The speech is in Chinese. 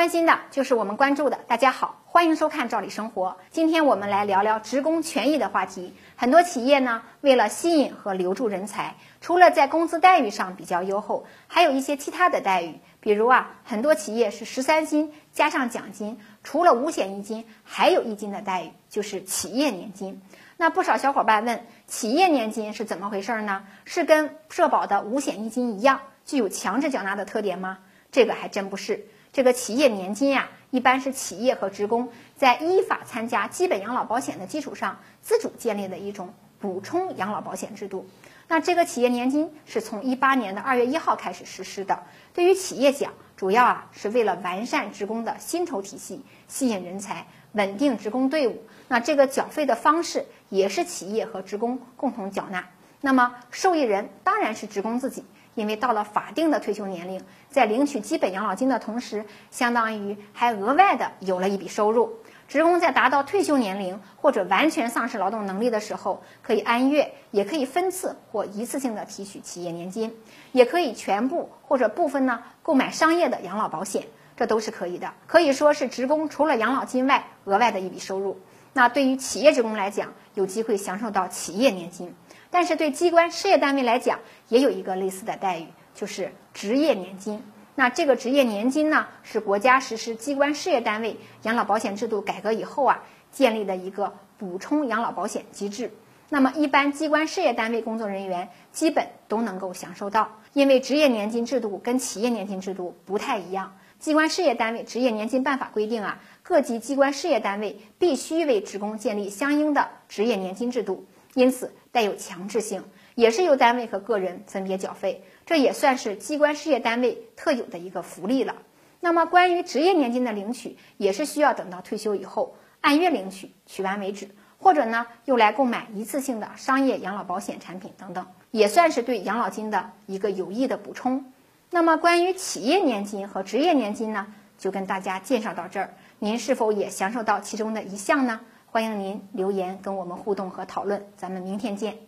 关心的就是我们关注的。大家好，欢迎收看《赵理生活》。今天我们来聊聊职工权益的话题。很多企业呢，为了吸引和留住人才，除了在工资待遇上比较优厚，还有一些其他的待遇。比如啊，很多企业是十三薪加上奖金，除了五险一金，还有一金的待遇，就是企业年金。那不少小伙伴问，企业年金是怎么回事呢？是跟社保的五险一金一样，具有强制缴纳的特点吗？这个还真不是。这个企业年金呀，一般是企业和职工在依法参加基本养老保险的基础上自主建立的一种补充养老保险制度。那这个企业年金是从一八年的二月一号开始实施的。对于企业讲，主要啊是为了完善职工的薪酬体系，吸引人才，稳定职工队伍。那这个缴费的方式也是企业和职工共同缴纳。那么受益人当然是职工自己。因为到了法定的退休年龄，在领取基本养老金的同时，相当于还额外的有了一笔收入。职工在达到退休年龄或者完全丧失劳动能力的时候，可以按月，也可以分次或一次性的提取企业年金，也可以全部或者部分呢购买商业的养老保险，这都是可以的。可以说是职工除了养老金外额外的一笔收入。那对于企业职工来讲，有机会享受到企业年金。但是对机关事业单位来讲，也有一个类似的待遇，就是职业年金。那这个职业年金呢，是国家实施机关事业单位养老保险制度改革以后啊，建立的一个补充养老保险机制。那么一般机关事业单位工作人员基本都能够享受到，因为职业年金制度跟企业年金制度不太一样。机关事业单位职业年金办法规定啊，各级机关事业单位必须为职工建立相应的职业年金制度。因此带有强制性，也是由单位和个人分别缴费，这也算是机关事业单位特有的一个福利了。那么关于职业年金的领取，也是需要等到退休以后按月领取，取完为止，或者呢用来购买一次性的商业养老保险产品等等，也算是对养老金的一个有益的补充。那么关于企业年金和职业年金呢，就跟大家介绍到这儿，您是否也享受到其中的一项呢？欢迎您留言跟我们互动和讨论，咱们明天见。